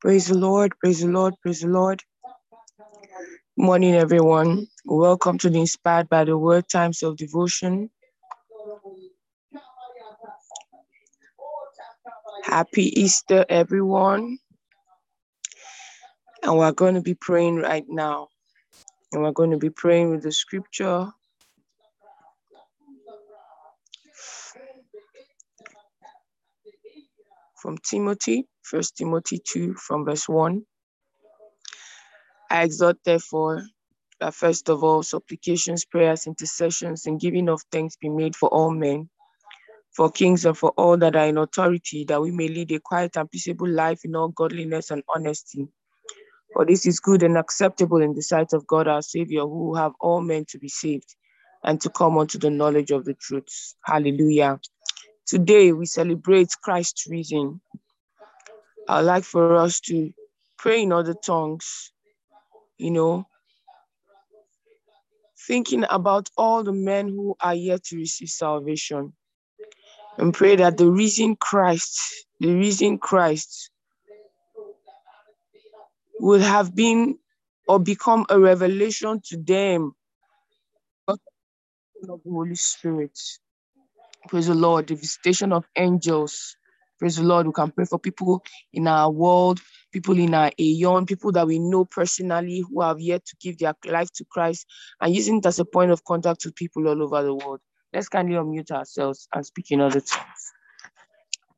Praise the Lord, praise the Lord, praise the Lord. Morning, everyone. Welcome to the Inspired by the Word Times of Devotion. Happy Easter, everyone. And we're going to be praying right now. And we're going to be praying with the scripture. From Timothy, First Timothy 2, from verse 1. I exhort, therefore, that first of all, supplications, prayers, intercessions, and giving of thanks be made for all men, for kings and for all that are in authority, that we may lead a quiet and peaceable life in all godliness and honesty. For this is good and acceptable in the sight of God our Savior, who have all men to be saved and to come unto the knowledge of the truth. Hallelujah. Today we celebrate Christ's risen. I'd like for us to pray in other tongues, you know, thinking about all the men who are yet to receive salvation and pray that the risen Christ, the risen Christ will have been or become a revelation to them of the Holy Spirit. Praise the Lord, the visitation of angels. Praise the Lord. We can pray for people in our world, people in our Aeon, people that we know personally who have yet to give their life to Christ and using it as a point of contact to people all over the world. Let's kindly unmute ourselves and speak in other tongues.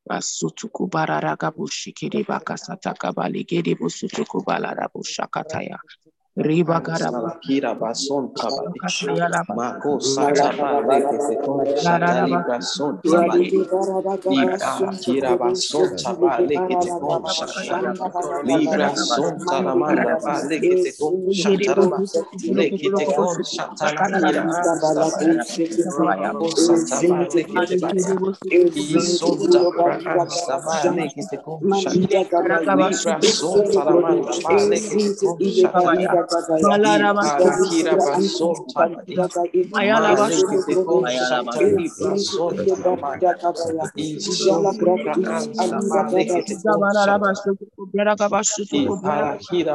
Basutuku bararaga bushikiri bakasataka. Riba garaba. Kira bason tabadi. Mako sata bale kete kon shatali bason tabadi. Ipa kira bason tabale kete kon shatali. Libra son taramanda bale kete kon shataraba. Lekete kon shatala kira ansaba. Rako sata bale kete baya. Ison tabra ansaba lekete kon shatali. Libra son taramanda bale kete kon shatali. Iparakira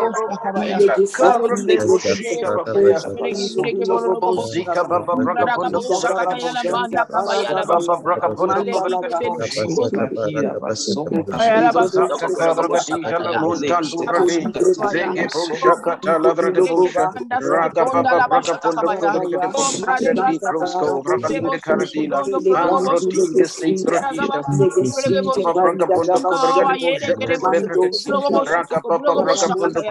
Thank papa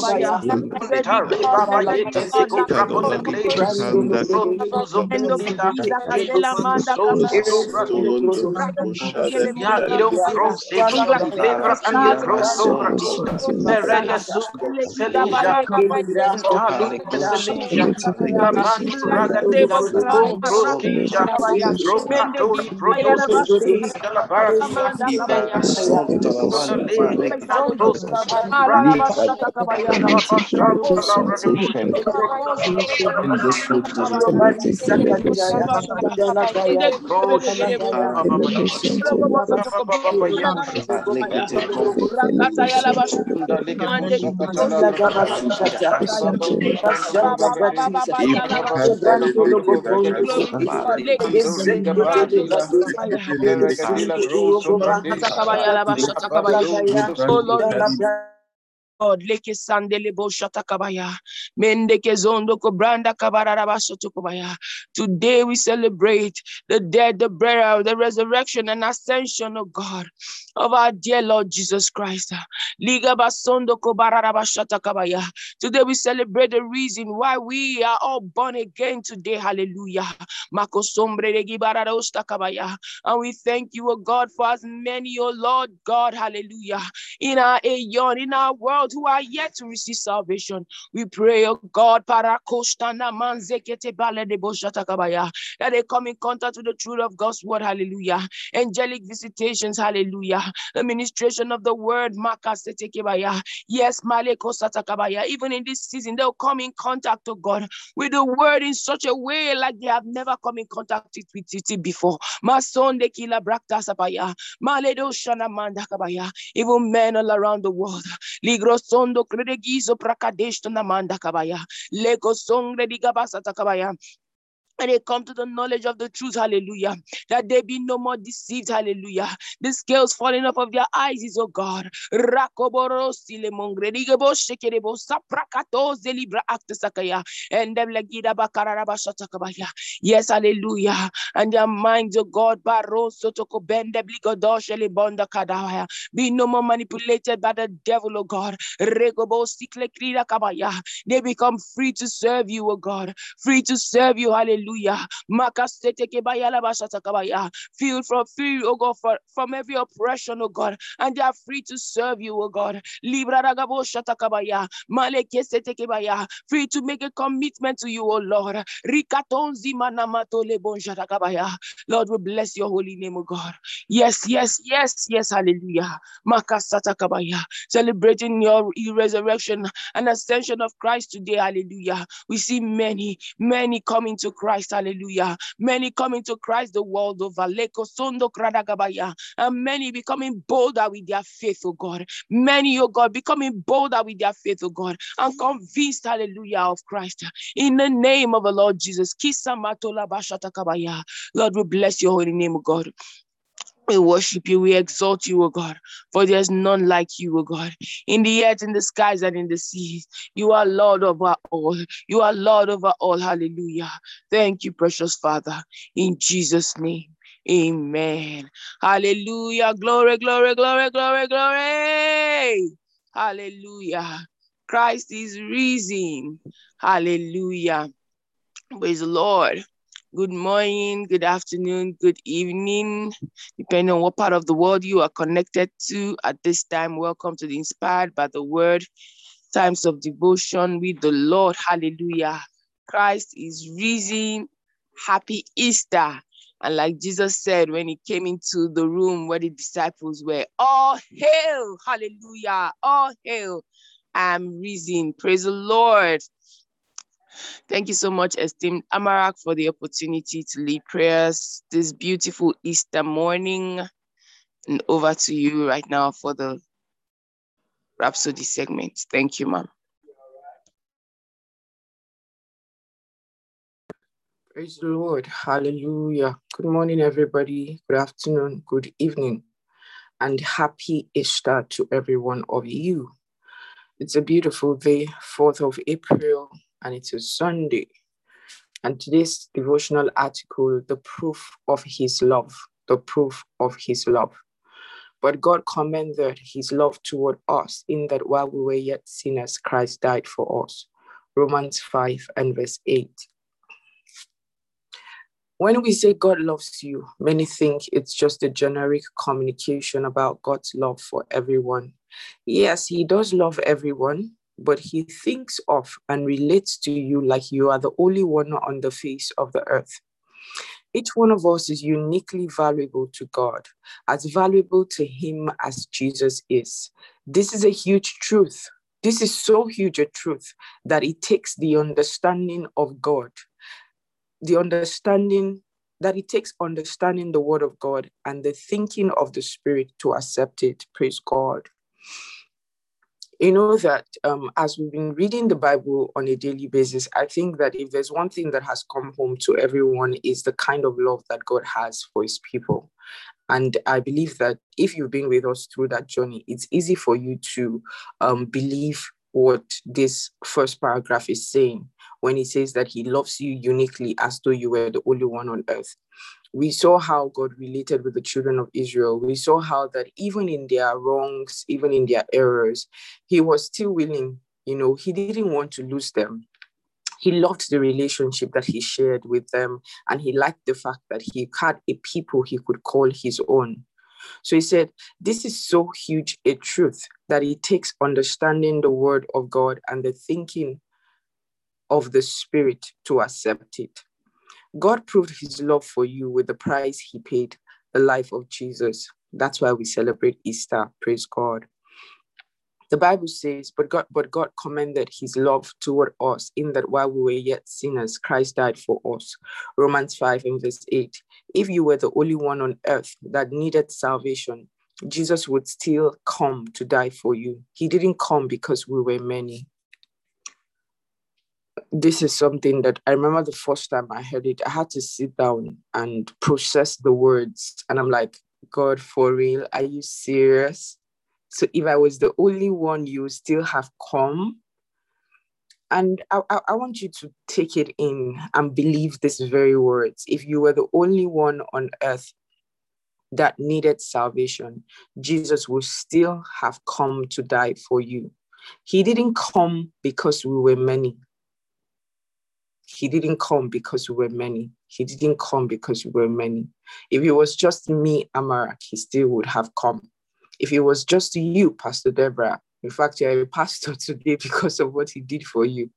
kon shata libra son taramanda. Ison praansa malekete kon shata. Iparakira bason tabai. Malakira ansa malekete kon shata. Bason taramanda. Iparakira ansa bai. Malekete kon shata libra son Oh Lord, Leke sandele shatakabaya, mendeke zondo kabararabasotukabaya. Today we celebrate the death, the burial, the resurrection, and ascension of God of our dear Lord Jesus Christ. Today we celebrate the reason why we are all born again today. Hallelujah. And we thank you, O God, for as many, O Lord God, hallelujah, in our aeon, in our world who are yet to receive salvation. We pray, oh God, that they come in contact with the truth of God's word, hallelujah. Angelic visitations, hallelujah. The ministration of the word. Yes. Even in this season, they'll come in contact, oh God, with the word in such a way like they have never come in contact with it before. Even men all around the world. Ligro sondo credegizo prakadesh to namanda kabaya. Lego songre digabasa takabaya and they come to the knowledge of the truth, hallelujah, that they be no more deceived, hallelujah. The scales falling off of their eyes is, oh God. Yes, hallelujah. And their minds, oh God, be no more manipulated by the devil, oh God. They become free to serve you, oh God, free to serve you, hallelujah. Hallelujah. Feel from free, oh God, for, from every oppression, oh God. And they are free to serve you, oh God. Free to make a commitment to you, oh Lord. Lord, we bless your holy name, oh God. Yes, yes, yes, yes, hallelujah. Celebrating your resurrection and ascension of Christ today, hallelujah. We see many, many coming to Christ. Christ. Hallelujah. Many coming to Christ the world over. And many becoming bolder with their faith, oh God. Many, oh God, becoming bolder with their faith, oh God, and convinced, hallelujah, of Christ. In the name of the Lord Jesus. Lord, we bless your holy name, oh God. We worship you, we exalt you, O God, for there's none like you, O God. In the earth, in the skies, and in the seas, you are Lord over all. You are Lord over all. Hallelujah. Thank you, precious Father. In Jesus' name, amen. Hallelujah. Glory, glory, glory, glory, glory. Hallelujah. Christ is risen. Hallelujah. Praise the Lord. Good morning, good afternoon, good evening, depending on what part of the world you are connected to at this time. Welcome to the Inspired by the Word Times of Devotion with the Lord. Hallelujah. Christ is risen. Happy Easter. And like Jesus said when he came into the room where the disciples were, all hail, hallelujah, all hail, I'm risen. Praise the Lord. Thank you so much, esteemed Amarak, for the opportunity to lead prayers this beautiful Easter morning. And over to you right now for the Rhapsody segment. Thank you, ma'am. Praise the Lord. Hallelujah. Good morning, everybody. Good afternoon. Good evening. And happy Easter to every one of you. It's a beautiful day, 4th of April and it's a Sunday. And today's devotional article, The Proof of His Love. The Proof of His Love. But God commended His love toward us in that while we were yet sinners, Christ died for us. Romans 5 and verse 8. When we say God loves you, many think it's just a generic communication about God's love for everyone. Yes, He does love everyone, but He thinks of and relates to you like you are the only one on the face of the earth. Each one of us is uniquely valuable to God, as valuable to Him as Jesus is. This is a huge truth. This is so huge a truth that it takes the understanding of God the understanding that it takes understanding the word of God and the thinking of the spirit to accept it. Praise God. You know that um, as we've been reading the Bible on a daily basis, I think that if there's one thing that has come home to everyone is the kind of love that God has for his people. And I believe that if you've been with us through that journey, it's easy for you to um, believe what this first paragraph is saying when he says that he loves you uniquely as though you were the only one on earth. We saw how God related with the children of Israel. We saw how that even in their wrongs, even in their errors, he was still willing, you know, he didn't want to lose them. He loved the relationship that he shared with them, and he liked the fact that he had a people he could call his own. So he said, This is so huge a truth that it takes understanding the word of God and the thinking of the Spirit to accept it. God proved his love for you with the price he paid, the life of Jesus. That's why we celebrate Easter. Praise God. The Bible says, but God, but God commended his love toward us in that while we were yet sinners, Christ died for us. Romans 5 and verse 8. If you were the only one on earth that needed salvation, Jesus would still come to die for you. He didn't come because we were many this is something that I remember the first time I heard it, I had to sit down and process the words. And I'm like, God, for real, are you serious? So if I was the only one, you still have come. And I, I, I want you to take it in and believe these very words. If you were the only one on earth that needed salvation, Jesus will still have come to die for you. He didn't come because we were many. He didn't come because we were many. He didn't come because we were many. If it was just me, Amarak, he still would have come. If it was just you, Pastor Deborah, in fact, you're a pastor today because of what he did for you.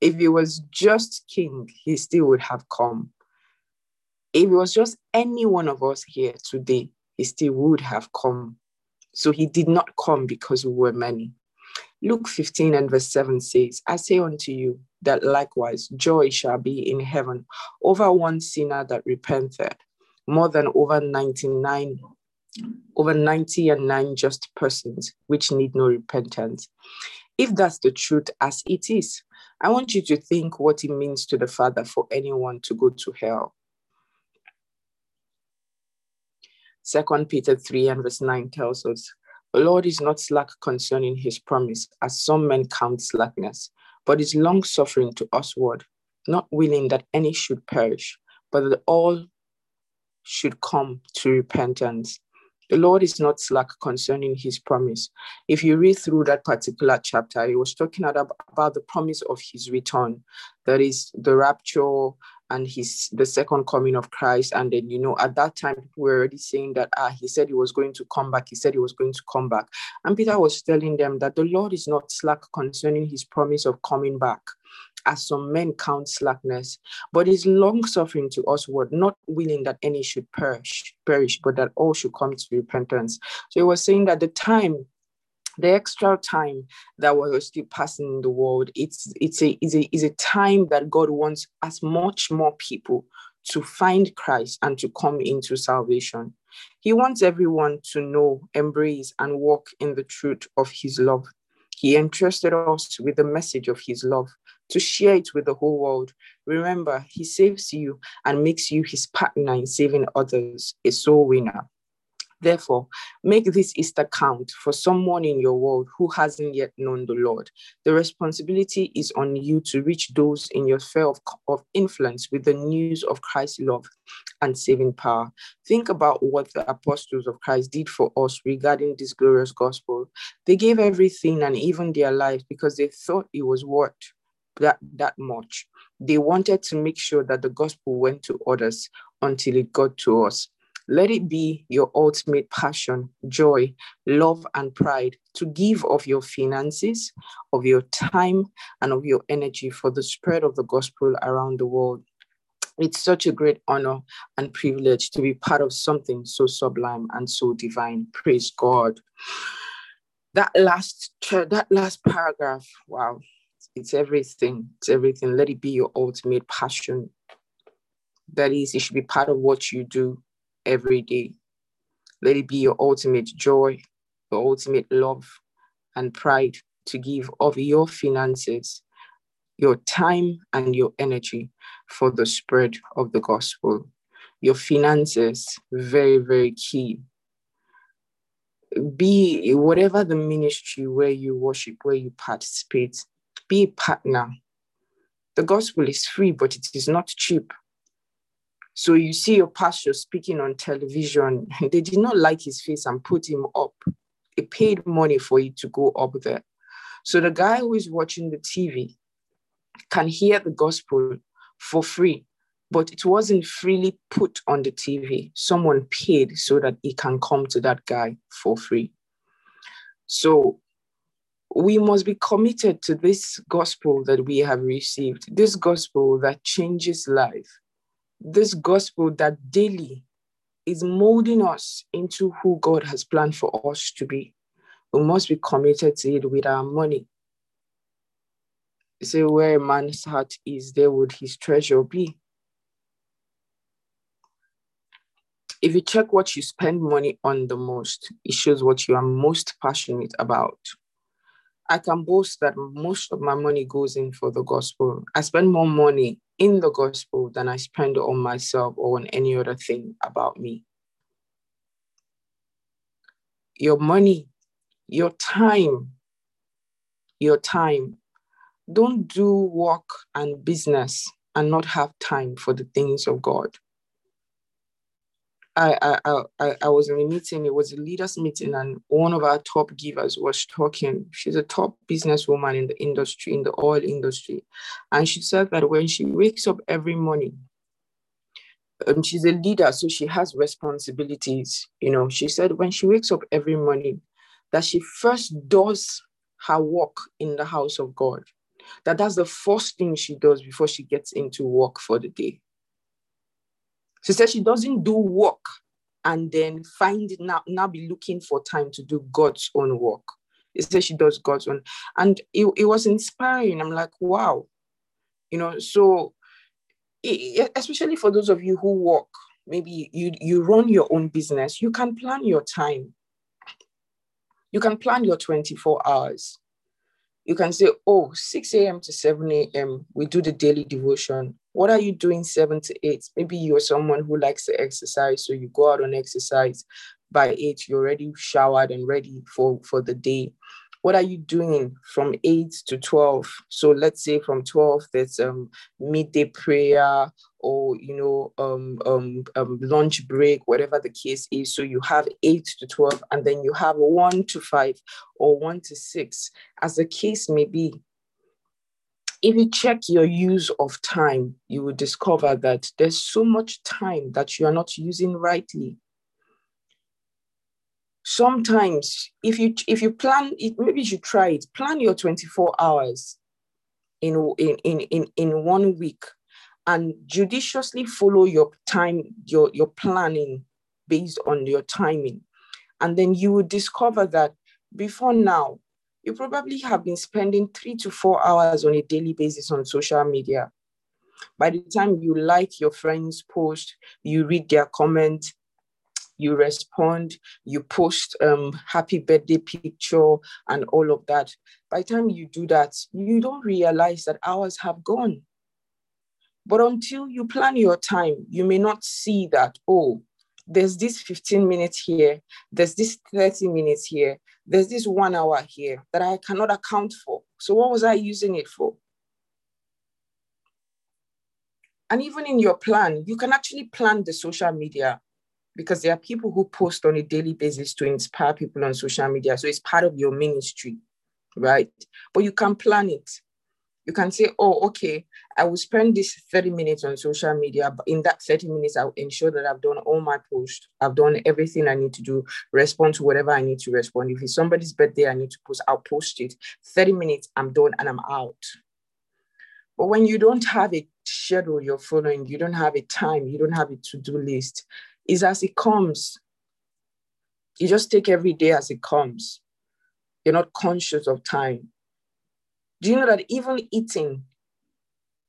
If it was just King, he still would have come. If it was just any one of us here today, he still would have come. So he did not come because we were many. Luke 15 and verse 7 says, I say unto you that likewise joy shall be in heaven over one sinner that repenteth, more than over 99, over 90 and 9 just persons which need no repentance. If that's the truth as it is, I want you to think what it means to the Father for anyone to go to hell. Second Peter 3 and verse 9 tells us, the Lord is not slack concerning his promise, as some men count slackness, but is long suffering to usward, not willing that any should perish, but that all should come to repentance. The Lord is not slack concerning his promise. If you read through that particular chapter, he was talking about the promise of his return, that is the rapture and his the second coming of Christ. And then, you know, at that time, people were already saying that ah, he said he was going to come back. He said he was going to come back. And Peter was telling them that the Lord is not slack concerning his promise of coming back. As some men count slackness, but is long suffering to us, word not willing that any should perish, perish, but that all should come to repentance. So he was saying that the time the extra time that we're still passing in the world, it's it's a is a is a time that God wants as much more people to find Christ and to come into salvation. He wants everyone to know, embrace, and walk in the truth of his love. He entrusted us with the message of his love to share it with the whole world Remember, he saves you and makes you his partner in saving others, a soul winner. Therefore, make this Easter count for someone in your world who hasn't yet known the Lord. The responsibility is on you to reach those in your sphere of, of influence with the news of Christ's love and saving power. Think about what the apostles of Christ did for us regarding this glorious gospel. They gave everything and even their lives because they thought it was worth that, that much. They wanted to make sure that the gospel went to others until it got to us. Let it be your ultimate passion, joy, love, and pride to give of your finances, of your time, and of your energy for the spread of the gospel around the world. It's such a great honor and privilege to be part of something so sublime and so divine. Praise God. That last that last paragraph, wow, it's everything. It's everything. Let it be your ultimate passion. That is, it should be part of what you do every day. Let it be your ultimate joy, your ultimate love and pride to give of your finances, your time, and your energy for the spread of the gospel. Your finances, very, very key. Be whatever the ministry where you worship, where you participate, be a partner. The gospel is free, but it is not cheap. So you see your pastor speaking on television. They did not like his face and put him up. They paid money for you to go up there. So the guy who is watching the TV can hear the gospel for free, but it wasn't freely put on the TV. Someone paid so that he can come to that guy for free. So we must be committed to this gospel that we have received, this gospel that changes life, this gospel that daily is molding us into who God has planned for us to be. We must be committed to it with our money. say, where a man's heart is, there would his treasure be. If you check what you spend money on the most, it shows what you are most passionate about. I can boast that most of my money goes in for the gospel. I spend more money in the gospel than I spend on myself or on any other thing about me. Your money, your time, your time. Don't do work and business and not have time for the things of God. I, I, I, I was in a meeting, it was a leaders meeting, and one of our top givers was talking. She's a top businesswoman in the industry, in the oil industry. And she said that when she wakes up every morning, um, she's a leader, so she has responsibilities. You know, she said when she wakes up every morning, that she first does her work in the house of God. That that's the first thing she does before she gets into work for the day. She said she doesn't do work and then find now, now be looking for time to do God's own work. It says she does God's own. And it, it was inspiring. I'm like, wow. You know, so it, especially for those of you who work, maybe you you run your own business, you can plan your time. You can plan your 24 hours. You can say, oh, 6 a.m. to 7 a.m., we do the daily devotion. What are you doing seven to eight? Maybe you're someone who likes to exercise, so you go out on exercise. By eight, you're already showered and ready for, for the day. What are you doing from eight to 12? So let's say from 12, there's um midday prayer or you know um, um, um lunch break, whatever the case is. So you have eight to 12, and then you have one to five or one to six, as the case may be if you check your use of time, you will discover that there's so much time that you are not using rightly. Sometimes, if you if you plan it, maybe you should try it. Plan your 24 hours in, in, in, in, in one week and judiciously follow your time, your, your planning based on your timing. And then you will discover that before now, you probably have been spending three to four hours on a daily basis on social media. By the time you like your friend's post, you read their comment, you respond, you post um, happy birthday picture and all of that. By the time you do that, you don't realize that hours have gone. But until you plan your time, you may not see that, oh, there's this 15 minutes here, there's this 30 minutes here, there's this one hour here that I cannot account for. So, what was I using it for? And even in your plan, you can actually plan the social media because there are people who post on a daily basis to inspire people on social media. So, it's part of your ministry, right? But you can plan it you can say, oh, okay, I will spend this 30 minutes on social media, but in that 30 minutes, I'll ensure that I've done all my posts, I've done everything I need to do, respond to whatever I need to respond. If it's somebody's birthday, I need to post, I'll post it. 30 minutes, I'm done and I'm out. But when you don't have a schedule you're following, you don't have a time, you don't have a to-do list, it's as it comes. You just take every day as it comes. You're not conscious of time do you know that even eating,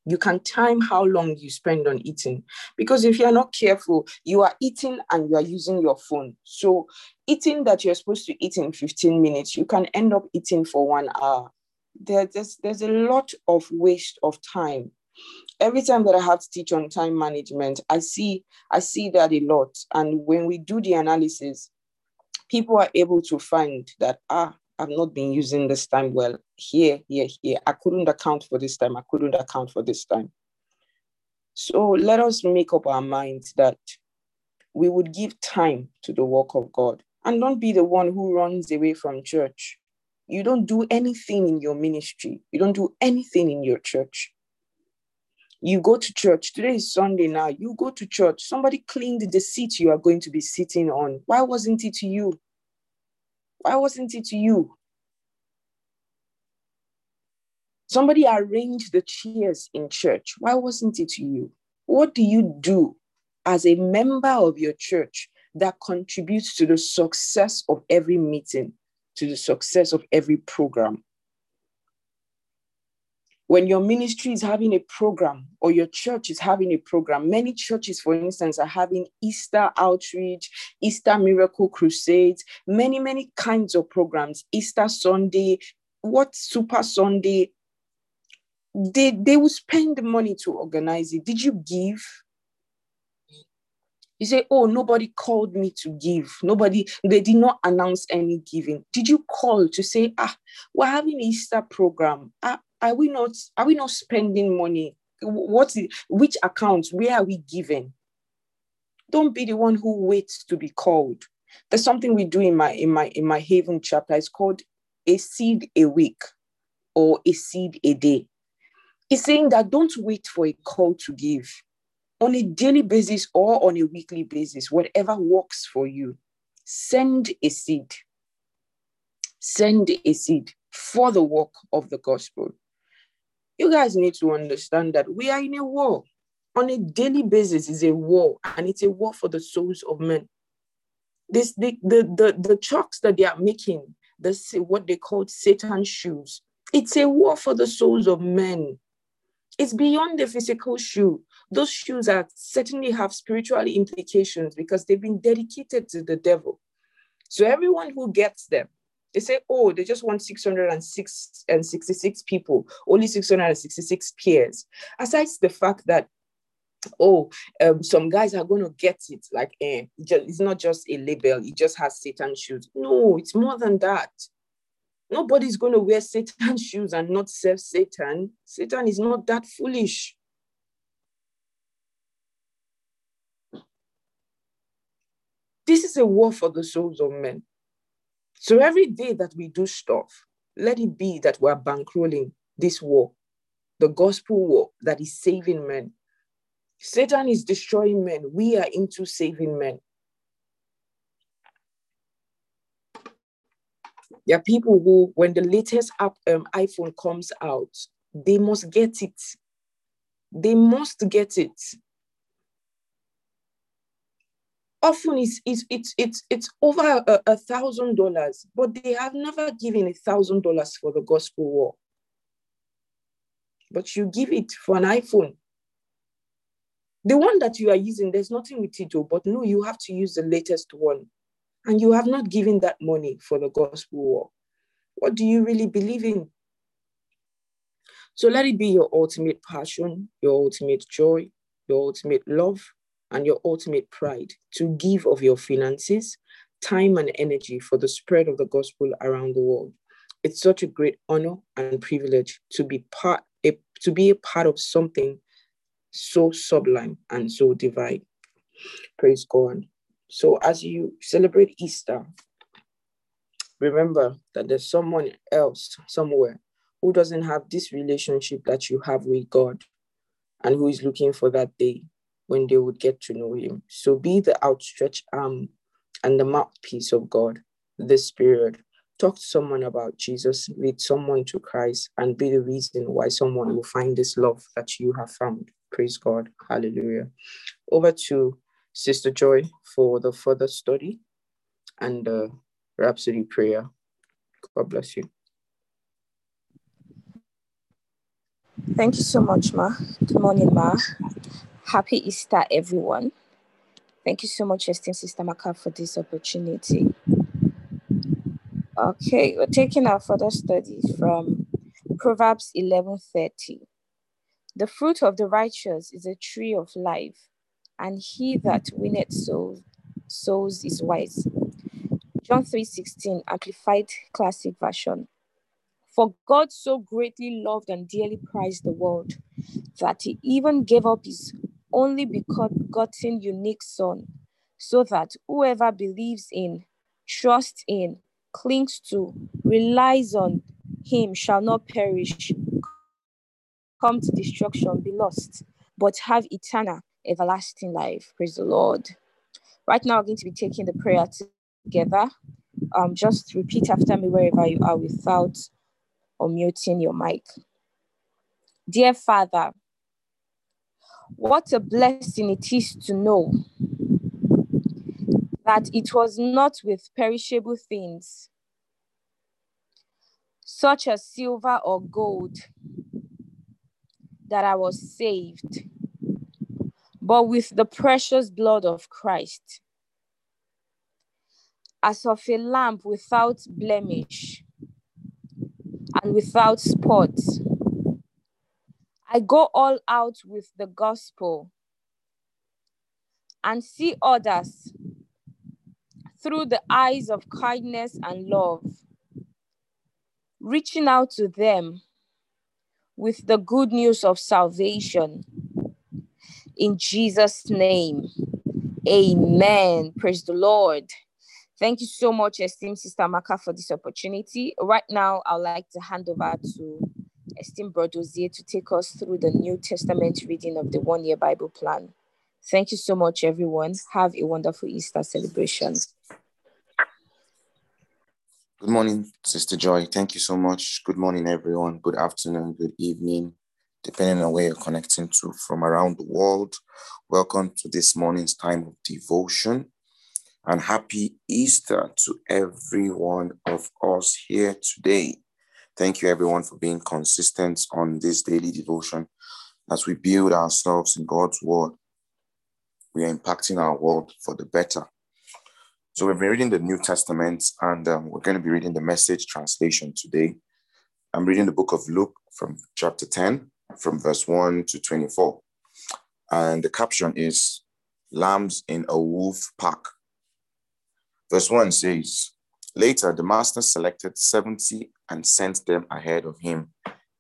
you can time how long you spend on eating? Because if you're not careful, you are eating and you are using your phone. So, eating that you're supposed to eat in 15 minutes, you can end up eating for one hour. There, there's, there's a lot of waste of time every time that I have to teach on time management, I see I see that a lot. And when we do the analysis, people are able to find that ah, I've not been using this time well. Here, here, here. I couldn't account for this time. I couldn't account for this time. So let us make up our minds that we would give time to the work of God and don't be the one who runs away from church. You don't do anything in your ministry, you don't do anything in your church. You go to church. Today is Sunday now. You go to church. Somebody cleaned the seat you are going to be sitting on. Why wasn't it to you? Why wasn't it to you? Somebody arranged the chairs in church. Why wasn't it you? What do you do as a member of your church that contributes to the success of every meeting, to the success of every program? when your ministry is having a program or your church is having a program, many churches, for instance, are having Easter outreach, Easter miracle crusades, many, many kinds of programs, Easter Sunday, what Super Sunday. They, they will spend the money to organize it. Did you give? You say, oh, nobody called me to give. Nobody, they did not announce any giving. Did you call to say, ah, we're having Easter program. Ah, are we not are we not spending money what is which accounts where are we giving don't be the one who waits to be called there's something we do in my in my in my haven chapter it's called a seed a week or a seed a day it's saying that don't wait for a call to give on a daily basis or on a weekly basis whatever works for you send a seed send a seed for the work of the gospel you guys need to understand that we are in a war. On a daily basis is a war, and it's a war for the souls of men. This the the the, the chalks that they are making, this what they call Satan shoes. It's a war for the souls of men. It's beyond the physical shoe. Those shoes are certainly have spiritual implications because they've been dedicated to the devil. So everyone who gets them, they say, oh, they just want 606 and 66 people, only 666 peers. Aside the fact that oh, um, some guys are going to get it. Like, eh, it's not just a label, it just has Satan shoes. No, it's more than that. Nobody's going to wear Satan shoes and not serve Satan. Satan is not that foolish. This is a war for the souls of men. So every day that we do stuff, let it be that we're bankrolling this war, the gospel war that is saving men. Satan is destroying men. We are into saving men. There are people who, when the latest app, um, iPhone comes out, they must get it. They must get it often it's it's it's it's, it's over a, thousand dollars, but they have never given a thousand dollars for the gospel war. But you give it for an iPhone. The one that you are using, there's nothing with it, but no, you have to use the latest one. And you have not given that money for the gospel war. What do you really believe in? So let it be your ultimate passion, your ultimate joy, your ultimate love, and your ultimate pride to give of your finances, time, and energy for the spread of the gospel around the world. It's such a great honor and privilege to be part a, to be a part of something so sublime and so divine. Praise God. So as you celebrate Easter, remember that there's someone else somewhere who doesn't have this relationship that you have with God and who is looking for that day when they would get to know Him. So be the outstretched arm and the mouthpiece of God this period. Talk to someone about Jesus, lead someone to Christ, and be the reason why someone will find this love that you have found. Praise God. Hallelujah. Over to Sister Joy for the further study and the Rhapsody prayer. God bless you. Thank you so much, Ma. Good morning, Ma. Happy Easter, everyone. Thank you so much, esteemed Sister Maka, for this opportunity. Okay, we're taking our further study from Proverbs 11:30. The fruit of the righteous is a tree of life, and he that winneth souls, souls is wise. John 3:16, Amplified Classic Version. For God so greatly loved and dearly prized the world that he even gave up his only begotten unique Son, so that whoever believes in, trusts in, clings to, relies on him shall not perish, come to destruction, be lost, but have eternal, everlasting life. Praise the Lord. Right now, we're going to be taking the prayer together. Um, just repeat after me wherever you are without unmuting your mic. Dear Father, what a blessing it is to know that it was not with perishable things, such as silver or gold, that I was saved, but with the precious blood of Christ, as of a lamb without blemish and without spot. I go all out with the gospel and see others through the eyes of kindness and love, reaching out to them with the good news of salvation. In Jesus' name, amen. Praise the Lord. Thank you so much, esteemed Sister Maka, for this opportunity. Right now, I'd like to hand over to esteemed Brother Ozier to take us through the New Testament reading of the one year Bible plan. Thank you so much, everyone. Have a wonderful Easter celebration. Good morning, Sister Joy. Thank you so much. Good morning, everyone. Good afternoon, good evening, depending on where you're connecting to from around the world. Welcome to this morning's time of devotion and happy Easter to every one of us here today. Thank you, everyone, for being consistent on this daily devotion as we build ourselves in God's word. We are impacting our world for the better. So, we've been reading the New Testament and um, we're going to be reading the message translation today. I'm reading the book of Luke from chapter 10, from verse 1 to 24. And the caption is Lambs in a Wolf Pack. Verse 1 says, Later, the master selected 70 and sent them ahead of him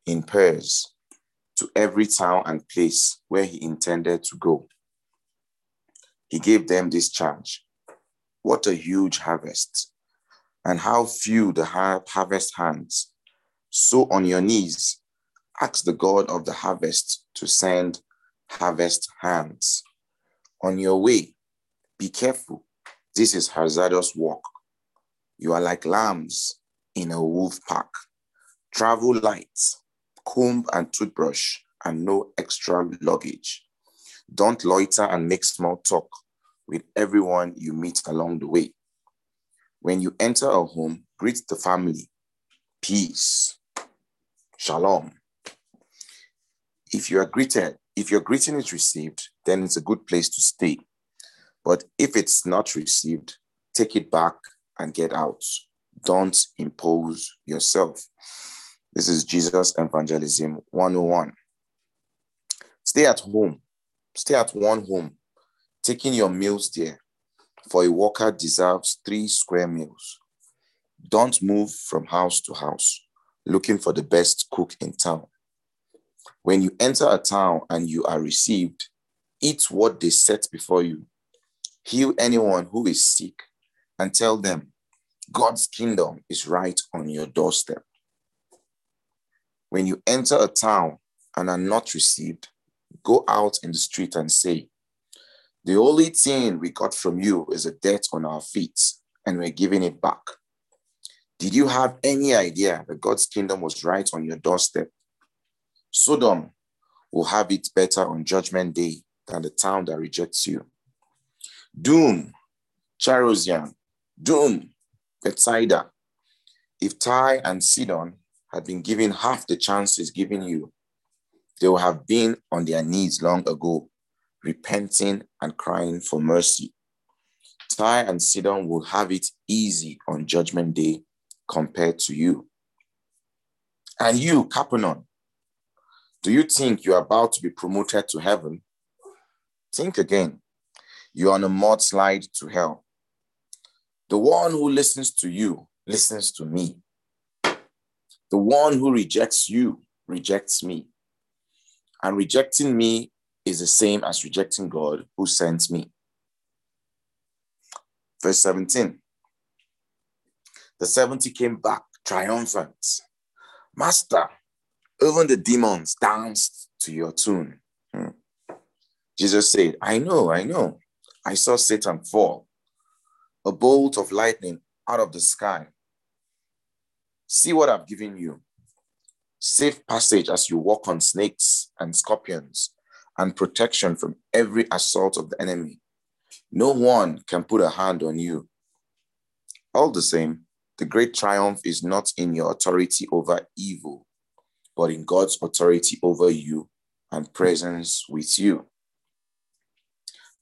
in pairs to every town and place where he intended to go. He gave them this charge What a huge harvest, and how few the harvest hands. So, on your knees, ask the God of the harvest to send harvest hands. On your way, be careful. This is hazardous work. You are like lambs in a wolf pack. Travel light, comb and toothbrush, and no extra luggage. Don't loiter and make small talk with everyone you meet along the way. When you enter a home, greet the family. Peace. Shalom. If you are greeted, if your greeting is received, then it's a good place to stay. But if it's not received, take it back and get out. Don't impose yourself. This is Jesus Evangelism 101. Stay at home. Stay at one home, taking your meals there, for a worker deserves three square meals. Don't move from house to house, looking for the best cook in town. When you enter a town and you are received, eat what they set before you. Heal anyone who is sick and tell them, God's kingdom is right on your doorstep. When you enter a town and are not received, go out in the street and say, The only thing we got from you is a debt on our feet, and we're giving it back. Did you have any idea that God's kingdom was right on your doorstep? Sodom will have it better on judgment day than the town that rejects you. Doom, Chorazin, Doom, Bethsaida. If Tyre and Sidon had been given half the chances given you, they would have been on their knees long ago, repenting and crying for mercy. Tyre and Sidon will have it easy on judgment day compared to you. And you, Capernaum, do you think you are about to be promoted to heaven? Think again. You are on a mudslide to hell. The one who listens to you listens to me. The one who rejects you rejects me. And rejecting me is the same as rejecting God who sent me. Verse 17 The 70 came back triumphant. Master, even the demons danced to your tune. Hmm. Jesus said, I know, I know. I saw Satan fall, a bolt of lightning out of the sky. See what I've given you safe passage as you walk on snakes and scorpions, and protection from every assault of the enemy. No one can put a hand on you. All the same, the great triumph is not in your authority over evil, but in God's authority over you and presence with you.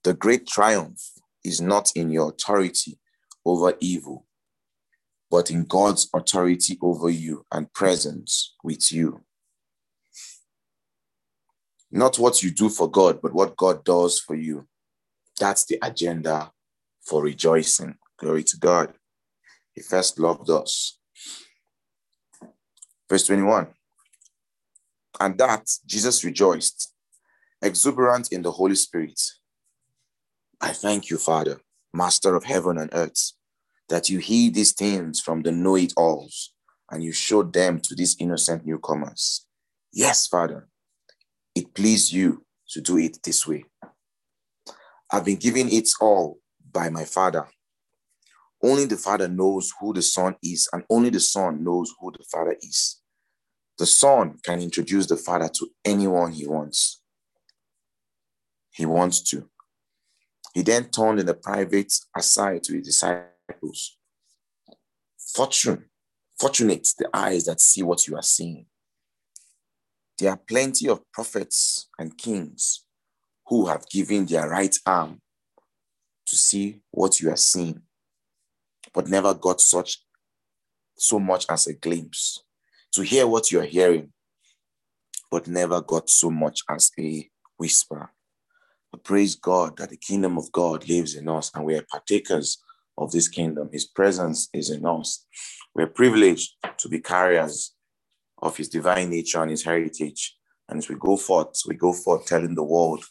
The great triumph is not in your authority over evil, but in God's authority over you and presence with you. Not what you do for God, but what God does for you. That's the agenda for rejoicing. Glory to God. He first loved us. Verse 21 And that Jesus rejoiced, exuberant in the Holy Spirit. I thank you, Father, Master of heaven and earth that you hid these things from the know it alls and you showed them to these innocent newcomers. Yes, Father, it pleased you to do it this way. I've been given it all by my Father. Only the Father knows who the Son is, and only the Son knows who the Father is. The Son can introduce the Father to anyone he wants. He wants to. He then turned in the private aside to his disciples disciples. Fortune, fortunate the eyes that see what you are seeing. There are plenty of prophets and kings who have given their right arm to see what you are seeing, but never got such so much as a glimpse, to hear what you're hearing, but never got so much as a whisper. But praise God that the kingdom of God lives in us and we are partakers of this kingdom. His presence is in us. We're privileged to be carriers of his divine nature and his heritage. And as we go forth, we go forth telling the world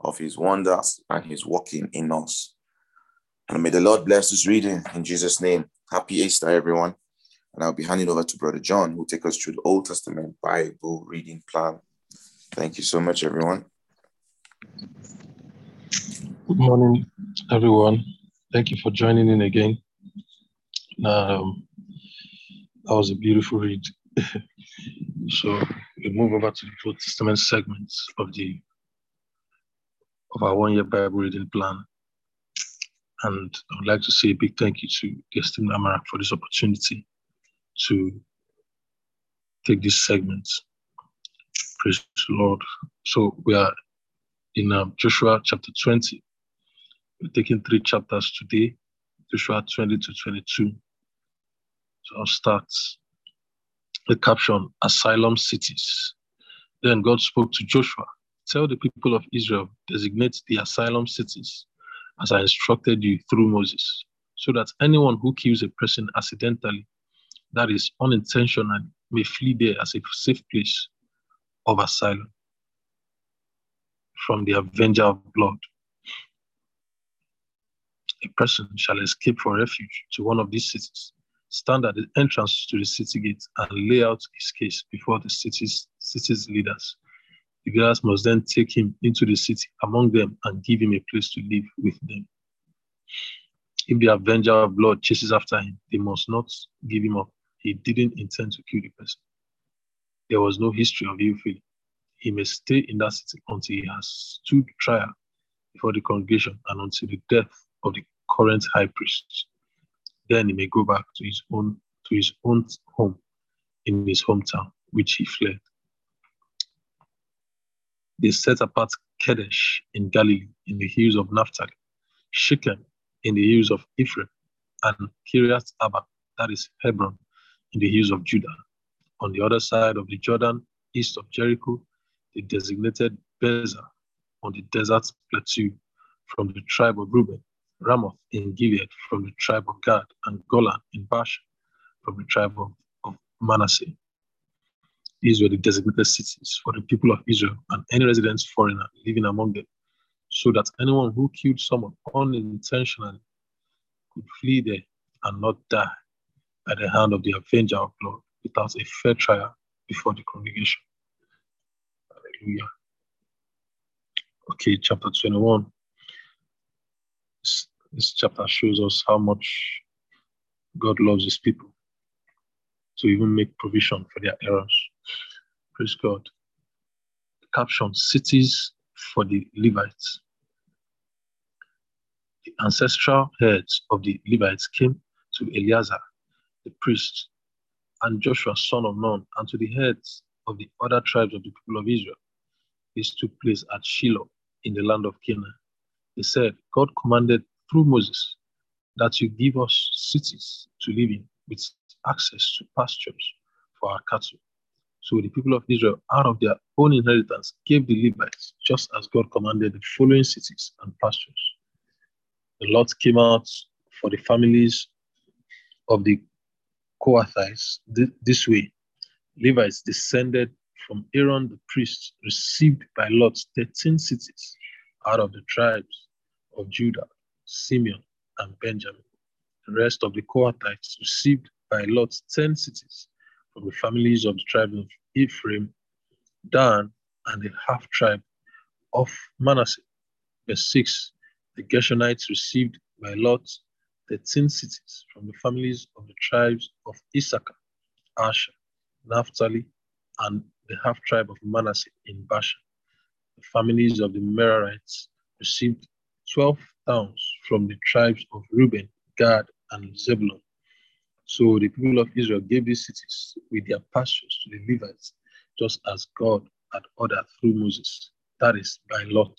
of his wonders and his working in us. And may the Lord bless this reading in Jesus' name. Happy Easter, everyone. And I'll be handing over to Brother John, who will take us through the Old Testament Bible reading plan. Thank you so much, everyone. Good morning, everyone. Thank you for joining in again. Um, that was a beautiful read. so we move over to the Old Testament segments of the of our one-year Bible reading plan. And I would like to say a big thank you to Gestim Amarak for this opportunity to take this segment. Praise the Lord. So we are in um, Joshua chapter 20. We're taking three chapters today, Joshua 20 to 22. So I'll start The caption Asylum Cities. Then God spoke to Joshua Tell the people of Israel, designate the asylum cities as I instructed you through Moses, so that anyone who kills a person accidentally, that is unintentionally, may flee there as a safe place of asylum from the avenger of blood. A person shall escape for refuge to one of these cities, stand at the entrance to the city gate, and lay out his case before the city's, city's leaders the guards must then take him into the city among them and give him a place to live with them. If the avenger of blood chases after him, they must not give him up. He didn't intend to kill the person. There was no history of ill feeling. He may stay in that city until he has stood trial before the congregation and until the death of the current high priest. Then he may go back to his own to his own home in his hometown, which he fled. They set apart Kedesh in Galilee in the hills of Naphtali, Shechem in the hills of Ephraim, and Kiriath Arba, that is Hebron, in the hills of Judah. On the other side of the Jordan, east of Jericho, they designated Bezer on the desert plateau from the tribe of Reuben, Ramoth in Gilead from the tribe of Gad, and Golan in Bashan from the tribe of, of Manasseh. These were the designated cities for the people of Israel and any resident foreigner living among them, so that anyone who killed someone unintentionally could flee there and not die by the hand of the avenger of blood without a fair trial before the congregation. Hallelujah. Okay, chapter 21. This, this chapter shows us how much God loves his people to even make provision for their errors. Praise God. Caption Cities for the Levites. The ancestral heads of the Levites came to Eleazar, the priest, and Joshua, son of Nun, and to the heads of the other tribes of the people of Israel. This took place at Shiloh in the land of Canaan. They said, God commanded through Moses that you give us cities to live in with access to pastures for our cattle. So the people of Israel, out of their own inheritance, gave the Levites, just as God commanded the following cities and pastures. The lot came out for the families of the Kohathites this way. Levites descended from Aaron the priest, received by Lot 13 cities out of the tribes of Judah, Simeon, and Benjamin. The rest of the Kohathites received by Lot 10 cities from the families of the tribe of Ephraim, Dan, and the half tribe of Manasseh. Verse 6 The Gershonites received by Lot 13 cities from the families of the tribes of Issachar, Asher, Naphtali, and the half tribe of Manasseh in Bashan. The families of the Merarites received 12 towns from the tribes of Reuben, Gad, and Zebulun. So the people of Israel gave these cities with their pastures to the Levites, just as God had ordered through Moses. That is by lot.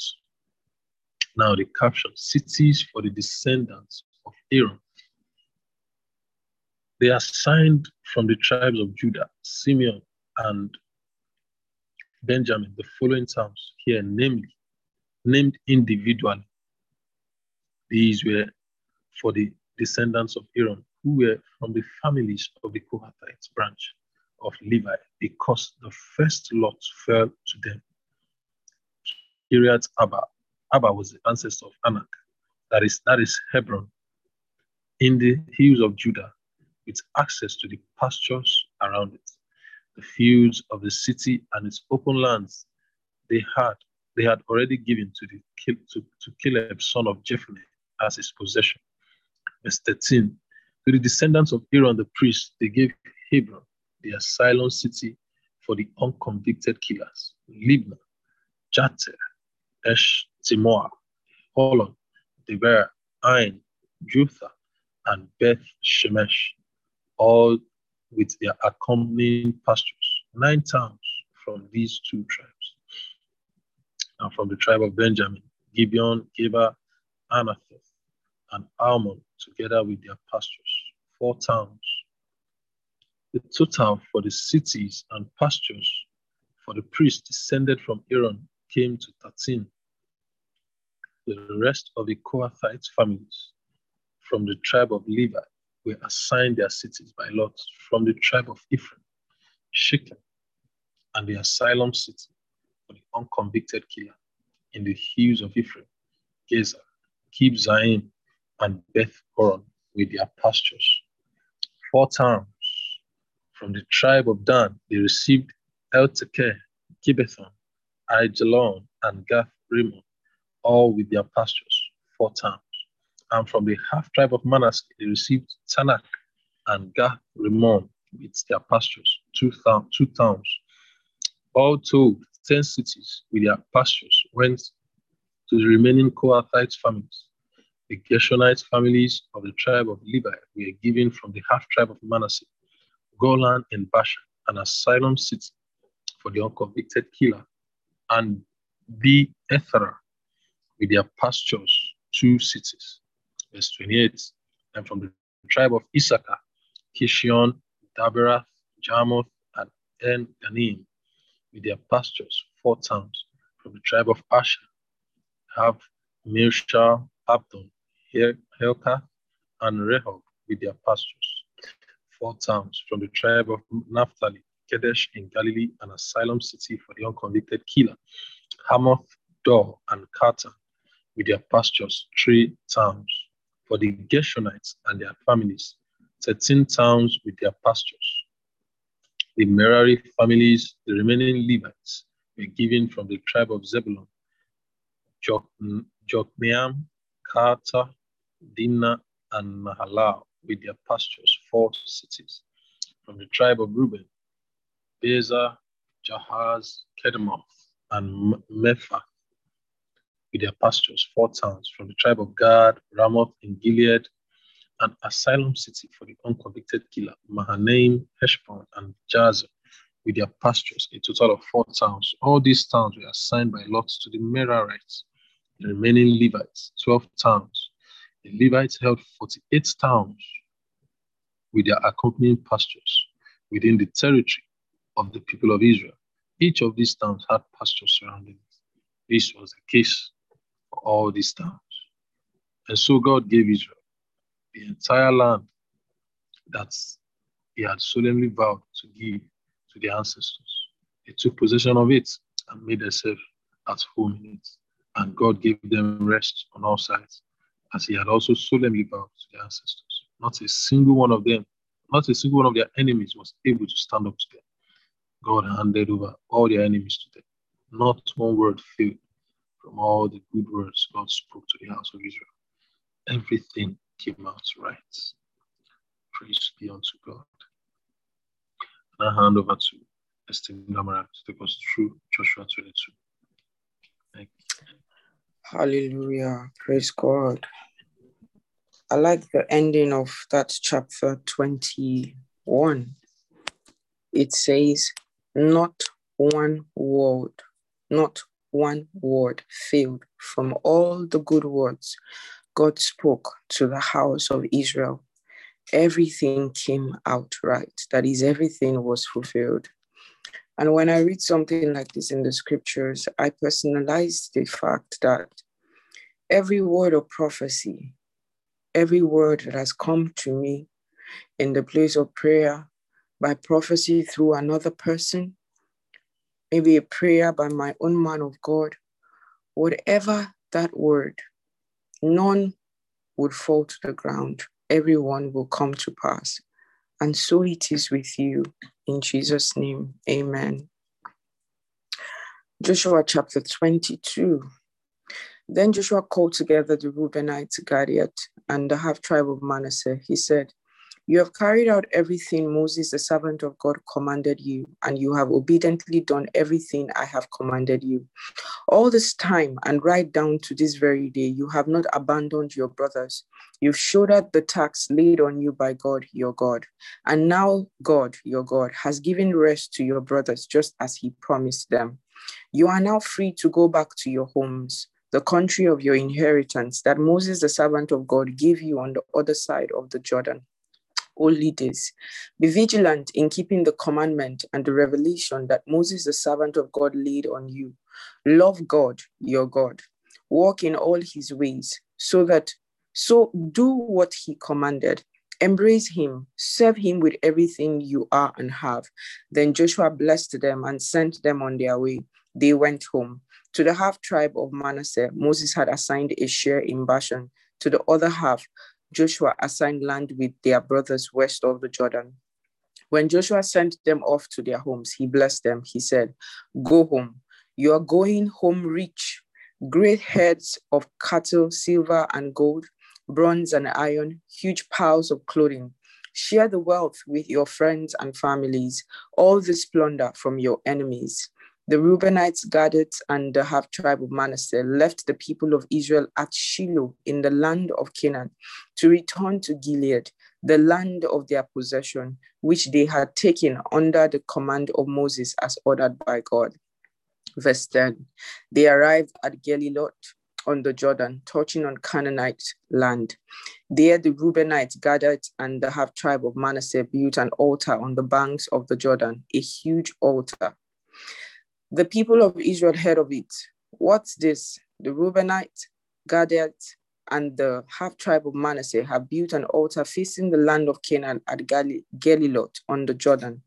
Now the caption cities for the descendants of Aaron. They are signed from the tribes of Judah, Simeon, and Benjamin, the following towns here, namely, named individually. These were for the descendants of Aaron who were from the families of the Kohathites branch of Levi, because the first lot fell to them. Kiriath Arba. Arba was the ancestor of Anak. That is, that is Hebron, in the hills of Judah, with access to the pastures around it. The fields of the city and its open lands they had they had already given to the to, to Caleb, son of Jephunneh, as his possession. Verse 13 to the descendants of Aaron the priest, they gave Hebron, the asylum city for the unconvicted killers, Libnah, Jattir, Esh Timoah, Holon, Debir, Ain, Juttah, and Beth Shemesh, all with their accompanying pastures, nine towns from these two tribes. And from the tribe of Benjamin, Gibeon, Geba, Anathoth, and Almon, together with their pastures four towns. The total for the cities and pastures for the priests descended from Aaron came to 13. The rest of the Kohathite families from the tribe of Levi were assigned their cities by lot from the tribe of Ephraim, Shechem, and the asylum city for the unconvicted killer in the hills of Ephraim, Gezer, Kibzaim, and Beth Horon with their pastures. Four towns from the tribe of Dan, they received Eltekeh, Gibbethon, Aijalon, and Gath Rimmon, all with their pastures, four towns. And from the half tribe of Manasseh, they received Taanach and Gath Rimmon with their pastures, two, th- two towns. All told, ten cities with their pastures went to the remaining Kohathite families. The Gershonite families of the tribe of Levi were given from the half tribe of Manasseh, Golan and Bashan, an asylum city for the unconvicted killer, and Be Ethera with their pastures, two cities. Verse 28. And from the tribe of Issachar, Kishion, Daberath, Jarmuth, and En Ganim with their pastures, four towns. From the tribe of Asher, have Milshal, Abdon, Helka, and Rehob with their pastures. Four towns from the tribe of Naphtali, Kedesh in Galilee, an asylum city for the unconvicted killer. Hamath, Dor, and Kartan with their pastures, three towns. For the Gershonites and their families, 13 towns with their pastures. The Merari families, the remaining Levites, were given from the tribe of Zebulun, Jokneam, Karta, Dimna, and Mahalau with their pastures, four cities. From the tribe of Reuben, Bezer, Jahaz, Kedemoth, and Mepha with their pastures, four towns. From the tribe of Gad, Ramoth in Gilead, an asylum city for the unconvicted killer, Mahanaim, Heshbon, and Jazer with their pastures, a total of four towns. All these towns were assigned by lot to the Merarites, the remaining Levites, 12 towns. The Levites held 48 towns with their accompanying pastures within the territory of the people of Israel. Each of these towns had pastures surrounding it. This was the case all these towns. And so God gave Israel the entire land that he had solemnly vowed to give to the ancestors. They took possession of it and made themselves at home in it. And God gave them rest on all sides, as he had also solemnly vowed to their ancestors. Not a single one of them, not a single one of their enemies was able to stand up to them. God handed over all their enemies to them. Not one word failed from all the good words God spoke to the house of Israel. Everything came out right. Praise be unto God. And I hand over to Esteem Damara to take us through Joshua 22. Thank you. Hallelujah. Praise God. I like the ending of that chapter 21. It says, Not one word, not one word failed from all the good words God spoke to the house of Israel. Everything came out right. That is, everything was fulfilled. And when I read something like this in the scriptures, I personalize the fact that every word of prophecy, every word that has come to me in the place of prayer by prophecy through another person, maybe a prayer by my own man of God, whatever that word, none would fall to the ground. Everyone will come to pass. And so it is with you. In Jesus' name, amen. Joshua chapter 22. Then Joshua called together the Reubenites, Gadites, and the half tribe of Manasseh. He said, You have carried out everything Moses, the servant of God, commanded you, and you have obediently done everything I have commanded you. All this time, and right down to this very day, you have not abandoned your brothers. You've shouldered the tax laid on you by God, your God. And now, God, your God, has given rest to your brothers just as he promised them. You are now free to go back to your homes the country of your inheritance that Moses, the servant of God, gave you on the other side of the Jordan. Only this be vigilant in keeping the commandment and the revelation that Moses, the servant of God, laid on you. Love God, your God. Walk in all his ways, so that so do what he commanded. Embrace him, serve him with everything you are and have. Then Joshua blessed them and sent them on their way. They went home. To the half tribe of Manasseh, Moses had assigned a share in Bashan. To the other half, Joshua assigned land with their brothers west of the Jordan. When Joshua sent them off to their homes, he blessed them. He said, Go home. You are going home rich, great herds of cattle, silver and gold, bronze and iron, huge piles of clothing. Share the wealth with your friends and families, all this plunder from your enemies. The Reubenites, Gadites, and the half tribe of Manasseh left the people of Israel at Shiloh in the land of Canaan to return to Gilead, the land of their possession, which they had taken under the command of Moses as ordered by God. Verse 10 They arrived at Gelilot on the Jordan, touching on Canaanite land. There, the Reubenites, Gadites, and the half tribe of Manasseh built an altar on the banks of the Jordan, a huge altar the people of Israel heard of it. What's this? The Reubenite, Gadite, and the half tribe of Manasseh have built an altar facing the land of Canaan at Gelilot on the Jordan,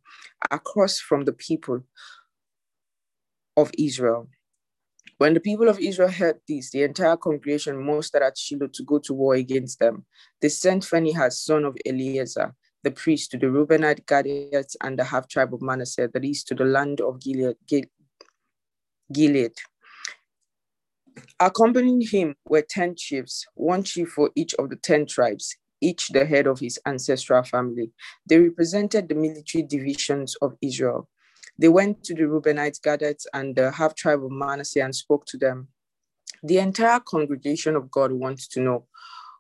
across from the people of Israel. When the people of Israel heard this, the entire congregation mustered at Shiloh to go to war against them. They sent Phinehas, son of Eleazar, the priest, to the Reubenite, Gadites, and the half tribe of Manasseh, that is, to the land of Gilead, Gilead. Accompanying him were 10 chiefs, one chief for each of the 10 tribes, each the head of his ancestral family. They represented the military divisions of Israel. They went to the Reubenites, Gadites, and the half tribe of Manasseh and spoke to them. The entire congregation of God wants to know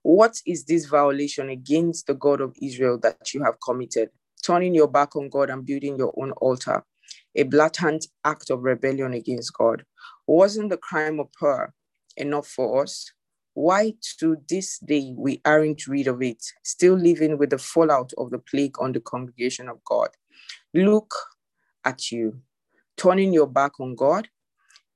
what is this violation against the God of Israel that you have committed? Turning your back on God and building your own altar a blatant act of rebellion against God. Wasn't the crime of Peor enough for us? Why to this day we aren't rid of it, still living with the fallout of the plague on the congregation of God? Look at you, turning your back on God.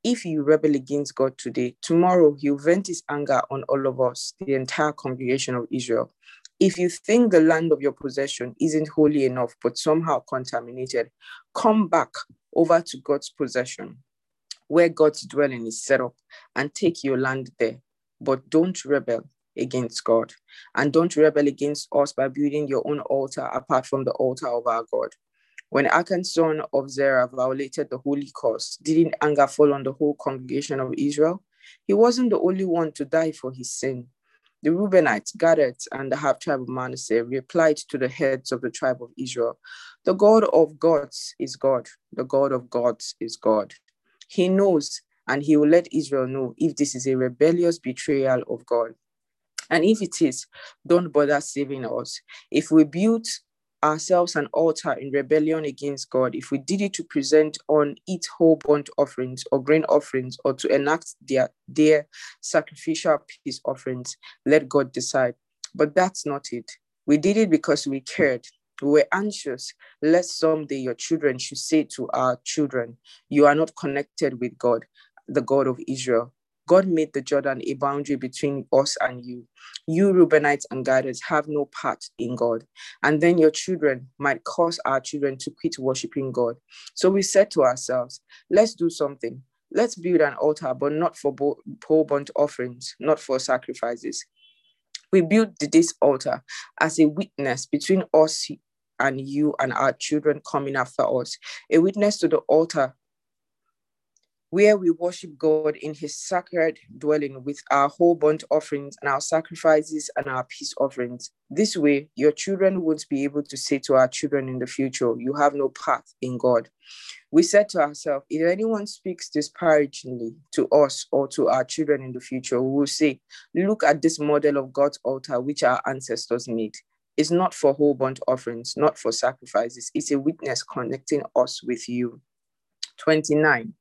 If you rebel against God today, tomorrow he'll vent his anger on all of us, the entire congregation of Israel. If you think the land of your possession isn't holy enough, but somehow contaminated, come back over to God's possession, where God's dwelling is set up, and take your land there. But don't rebel against God. And don't rebel against us by building your own altar apart from the altar of our God. When Achan, son of Zerah, violated the holy cause, didn't anger fall on the whole congregation of Israel? He wasn't the only one to die for his sin. The Reubenites, Gadites, and the half tribe of Manasseh replied to the heads of the tribe of Israel The God of gods is God, the God of gods is God. He knows, and he will let Israel know if this is a rebellious betrayal of God. And if it is, don't bother saving us. If we build ourselves an altar in rebellion against God, if we did it to present on it whole burnt offerings or grain offerings or to enact their, their sacrificial peace offerings, let God decide. But that's not it. We did it because we cared. We were anxious lest someday your children should say to our children, You are not connected with God, the God of Israel. God made the Jordan a boundary between us and you. You, Reubenites and Gadites, have no part in God. And then your children might cause our children to quit worshiping God. So we said to ourselves, let's do something. Let's build an altar, but not for whole burnt offerings, not for sacrifices. We built this altar as a witness between us and you and our children coming after us, a witness to the altar where we worship God in his sacred dwelling with our whole burnt offerings and our sacrifices and our peace offerings. This way, your children won't be able to say to our children in the future, You have no part in God. We said to ourselves, If anyone speaks disparagingly to us or to our children in the future, we will say, Look at this model of God's altar which our ancestors made. It's not for whole burnt offerings, not for sacrifices. It's a witness connecting us with you. 29.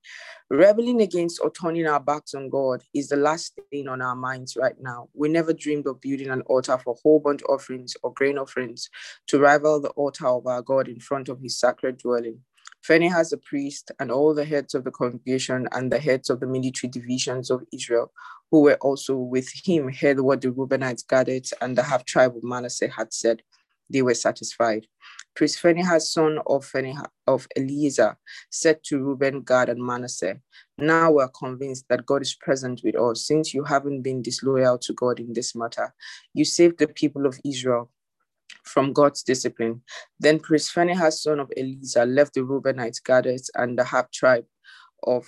Rebelling against or turning our backs on God is the last thing on our minds right now. We never dreamed of building an altar for whole burnt offerings or grain offerings to rival the altar of our God in front of his sacred dwelling. Phinehas the priest and all the heads of the congregation and the heads of the military divisions of Israel, who were also with him, heard what the Reubenites gathered and the half tribe of Manasseh had said. They were satisfied. Priest Phinehas, son of Phinehas, of said to Reuben, Gad, and Manasseh, Now we're convinced that God is present with us, since you haven't been disloyal to God in this matter. You saved the people of Israel from God's discipline. Then Priest Phinehas, son of Eleazar, left the Reubenites, Gadites, and the half tribe of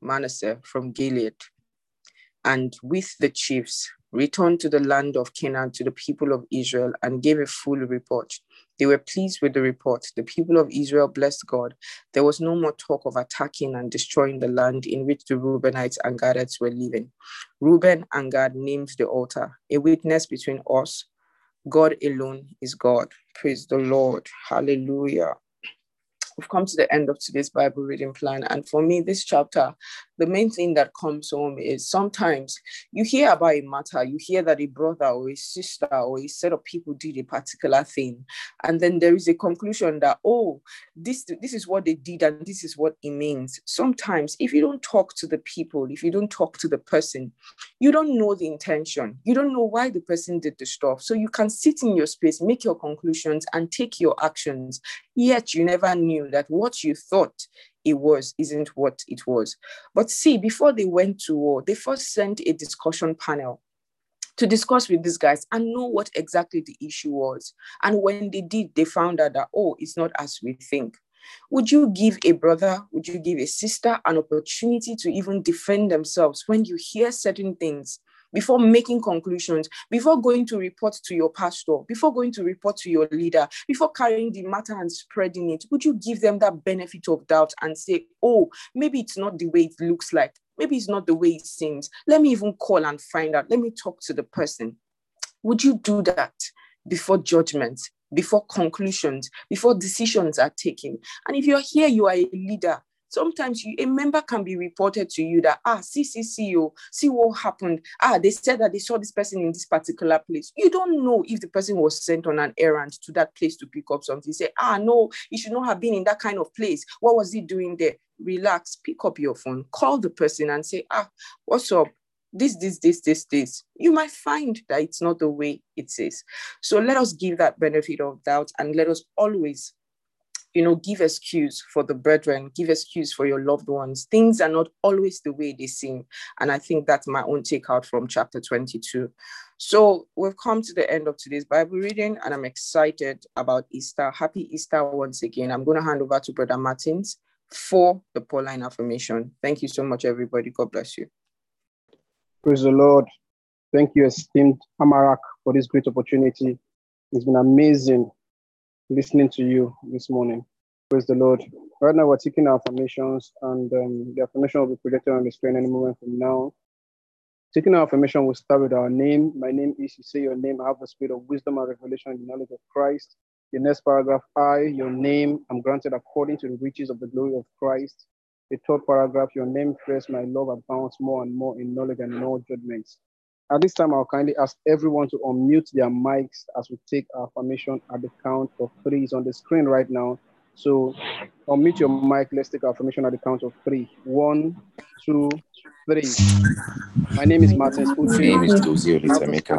Manasseh from Gilead, and with the chiefs returned to the land of Canaan to the people of Israel and gave a full report. They were pleased with the report. The people of Israel blessed God. There was no more talk of attacking and destroying the land in which the Reubenites and Gadites were living. Reuben and Gad named the altar, a witness between us God alone is God. Praise the Lord. Hallelujah. We've come to the end of today's Bible reading plan. And for me, this chapter the main thing that comes home is sometimes you hear about a matter, you hear that a brother or a sister or a set of people did a particular thing, and then there is a conclusion that oh, this this is what they did and this is what it means. Sometimes, if you don't talk to the people, if you don't talk to the person, you don't know the intention, you don't know why the person did the stuff. So you can sit in your space, make your conclusions, and take your actions. Yet you never knew that what you thought it was isn't what it was. But see, before they went to war, they first sent a discussion panel to discuss with these guys and know what exactly the issue was. And when they did, they found out that, oh, it's not as we think. Would you give a brother, would you give a sister an opportunity to even defend themselves when you hear certain things before making conclusions, before going to report to your pastor, before going to report to your leader, before carrying the matter and spreading it, would you give them that benefit of doubt and say, oh, maybe it's not the way it looks like, maybe it's not the way it seems. Let me even call and find out. Let me talk to the person. Would you do that before judgment, before conclusions, before decisions are taken? And if you're here, you are a leader, Sometimes you, a member can be reported to you that, ah, see, see, see, you, see what happened. Ah, they said that they saw this person in this particular place. You don't know if the person was sent on an errand to that place to pick up something. Say, ah, no, he should not have been in that kind of place. What was he doing there? Relax, pick up your phone, call the person and say, ah, what's up? this, this, this, this, this, you might find that it's not the way it is. So let us give that benefit of doubt and let us always you know, give excuse for the brethren, give excuse for your loved ones. Things are not always the way they seem. And I think that's my own takeout from chapter 22. So we've come to the end of today's Bible reading, and I'm excited about Easter. Happy Easter once again. I'm going to hand over to Brother Martins for the Pauline affirmation. Thank you so much, everybody. God bless you. Praise the Lord. Thank you, esteemed Amarak, for this great opportunity. It's been amazing listening to you this morning. Praise the Lord. Right now, we're taking our affirmations, and um, the affirmation will be projected on the screen any moment from now. Taking our affirmation, we'll start with our name. My name is, you say your name, I have the spirit of wisdom and revelation and the knowledge of Christ. The next paragraph, I, your name, I'm granted according to the riches of the glory of Christ. The third paragraph, your name first, my love abounds more and more in knowledge and all judgments. At this time, I'll kindly ask everyone to unmute their mics as we take our affirmation at the count of three. It's on the screen right now. So unmute your mic. Let's take our affirmation at the count of three. One, two. My name is Martin My name is Dozio Litameka.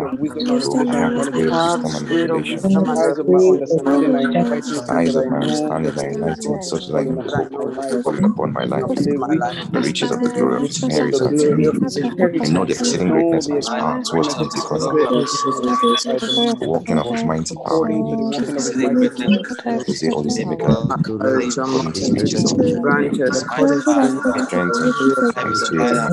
I have the spirit of wisdom and revelation. Eyes of my understanding are enlightened, such that I can hope falling upon my life. The riches of the glory of his inheritance in me. I know the exceeding greatness of his power towards me because of the working of his mighty power in me. Dozio Litameka. According to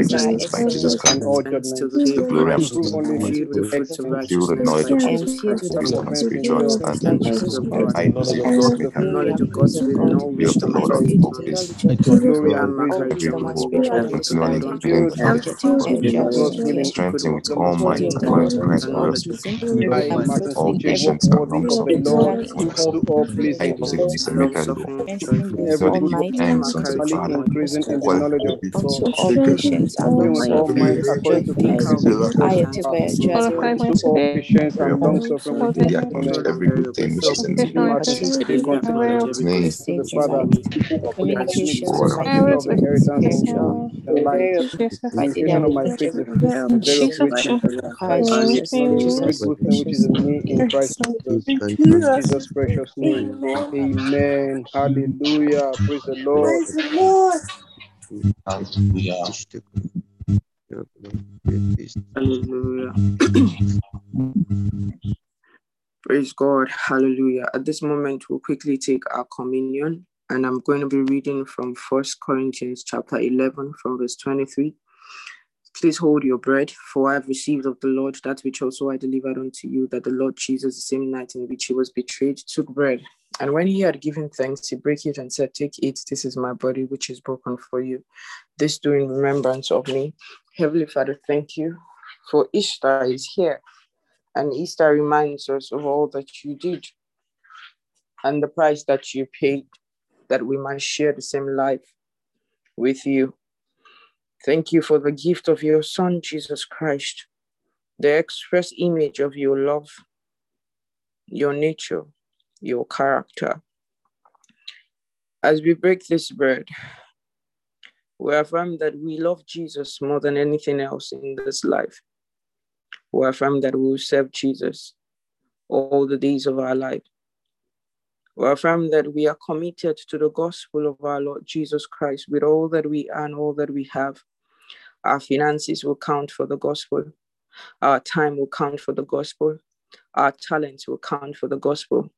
Righteousness by Jesus excellence in Christ. all and to judgment. the To the day of glory and Christ, praise of Truly God. filled with the fruits of excellent Filled with righteousness knowledge by of Jesus Jesus Christ, Christ, the wisdom and spiritual knowledge of the understanding. riches of God, Hide those things that may have knowledge of hidden. God's will in all Fear of the wisdom and Lord out of faith, all this. knowledge of to glory So and and praise all of every wisdom good and work, spiritual continually understanding, filling filled them I'm with getting still God, with enjoyment God's in willing every good strengthened with work, all body might in the according to doctrine of Christ's the glorious knowledge power. of Him, I, and Martin All perfecting Speaking, walk patience and long worthy of the suffering Lord, with everything do faithfulness. unto all pleasing, Hide those things that make long us do. suffering, in endurance, every So that good we work, give meekness, thanks unto the continually macarism, Father increasing in the who has knowledge of given God, unto us all patience and doing long with all suffering, might the according the Jovita, counsel of Zilla His purpose, Ayatebe, qualified Jadua, my to all patience area and of long God. suffering for with the Yeah, Full gentleness, and every good variable, thing which is filled in to me. be Martin particularly Speaking, with the knowledge to every the thing Father, divine, teaching me communication to of God I partaker read of faith the with in inheritance the light, Jesus vindication of identity my with faith every is good thing very which of is in richness, Christ Jesus, in every Jesus' good thing which is precious in name. me in Amen. Christ Jesus. In Jesus. Jesus' precious name. Amen. Amen. Hallelujah. Praise the Lord. Hallelujah. Hallelujah. Praise God. Hallelujah. At this moment, we'll quickly take our communion, and I'm going to be reading from First Corinthians chapter 11, from verse 23. Please hold your bread, for I have received of the Lord that which also I delivered unto you, that the Lord Jesus, the same night in which he was betrayed, took bread. And when he had given thanks, he broke it and said, Take it, this is my body, which is broken for you. This do in remembrance of me. Heavenly Father, thank you for Easter is here. And Easter reminds us of all that you did and the price that you paid that we might share the same life with you. Thank you for the gift of your Son, Jesus Christ, the express image of your love, your nature, your character. As we break this bread, we affirm that we love Jesus more than anything else in this life. We affirm that we will serve Jesus all the days of our life. We affirm that we are committed to the gospel of our Lord Jesus Christ with all that we are and all that we have. Our finances will count for the gospel. Our time will count for the gospel. Our talents will count for the gospel.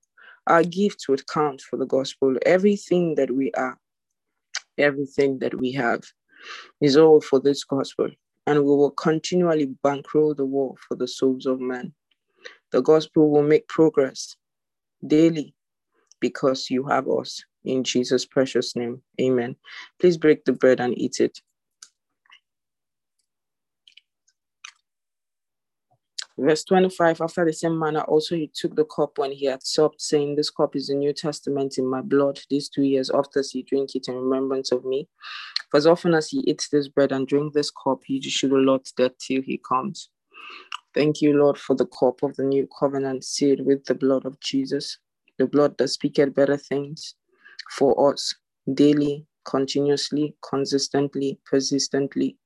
Our gifts would count for the gospel. Everything that we are, everything that we have is all for this gospel. And we will continually bankroll the war for the souls of men. The gospel will make progress daily because you have us. In Jesus' precious name, amen. Please break the bread and eat it. Verse 25 After the same manner, also he took the cup when he had supped, saying, This cup is the New Testament in my blood. These two years after he drink it in remembrance of me. For as often as he eats this bread and drink this cup, he should allot that till he comes. Thank you, Lord, for the cup of the new covenant sealed with the blood of Jesus, the blood that speaketh better things for us daily, continuously, consistently, persistently.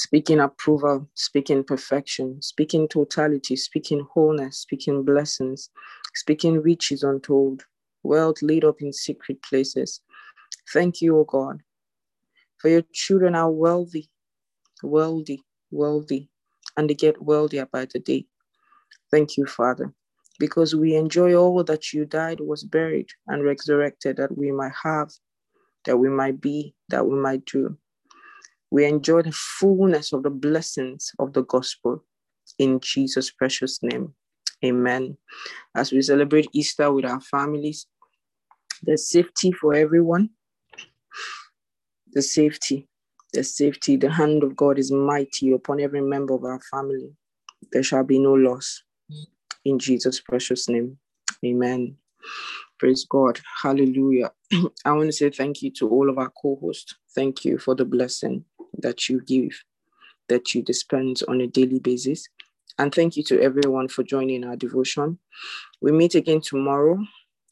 Speaking approval, speaking perfection, speaking totality, speaking wholeness, speaking blessings, speaking riches untold, wealth laid up in secret places. Thank you, O God, for your children are wealthy, wealthy, wealthy, and they get wealthier by the day. Thank you, Father, because we enjoy all that you died, was buried, and resurrected that we might have, that we might be, that we might do. We enjoy the fullness of the blessings of the gospel in Jesus' precious name. Amen. As we celebrate Easter with our families, there's safety for everyone. The safety, the safety, the hand of God is mighty upon every member of our family. There shall be no loss. In Jesus' precious name. Amen. Praise God. Hallelujah. I want to say thank you to all of our co hosts. Thank you for the blessing that you give, that you dispense on a daily basis. And thank you to everyone for joining our devotion. We meet again tomorrow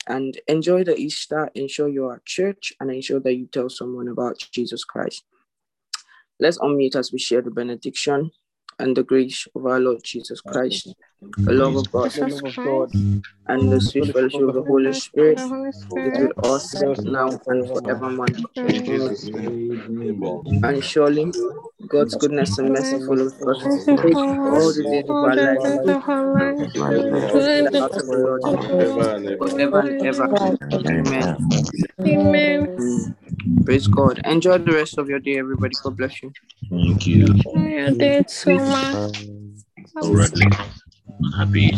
and enjoy the Easter. Ensure you're at church and ensure that you tell someone about Jesus Christ. Let's unmute as we share the benediction and the grace of our Lord Jesus Christ, the love of God, The love of God, and the sweet fellowship of the Holy Spirit The Holy is Spirit. with us now and forevermore. In Jesus' name, amen. And surely God's goodness and mercy follows us all the days of All our the life. days of our life. We shall dwell in the house of the Lord Forever and ever. forever and ever. Amen. Amen. Praise God. Enjoy the rest of your day, everybody. God bless you. Thank you correctly. Unhappy.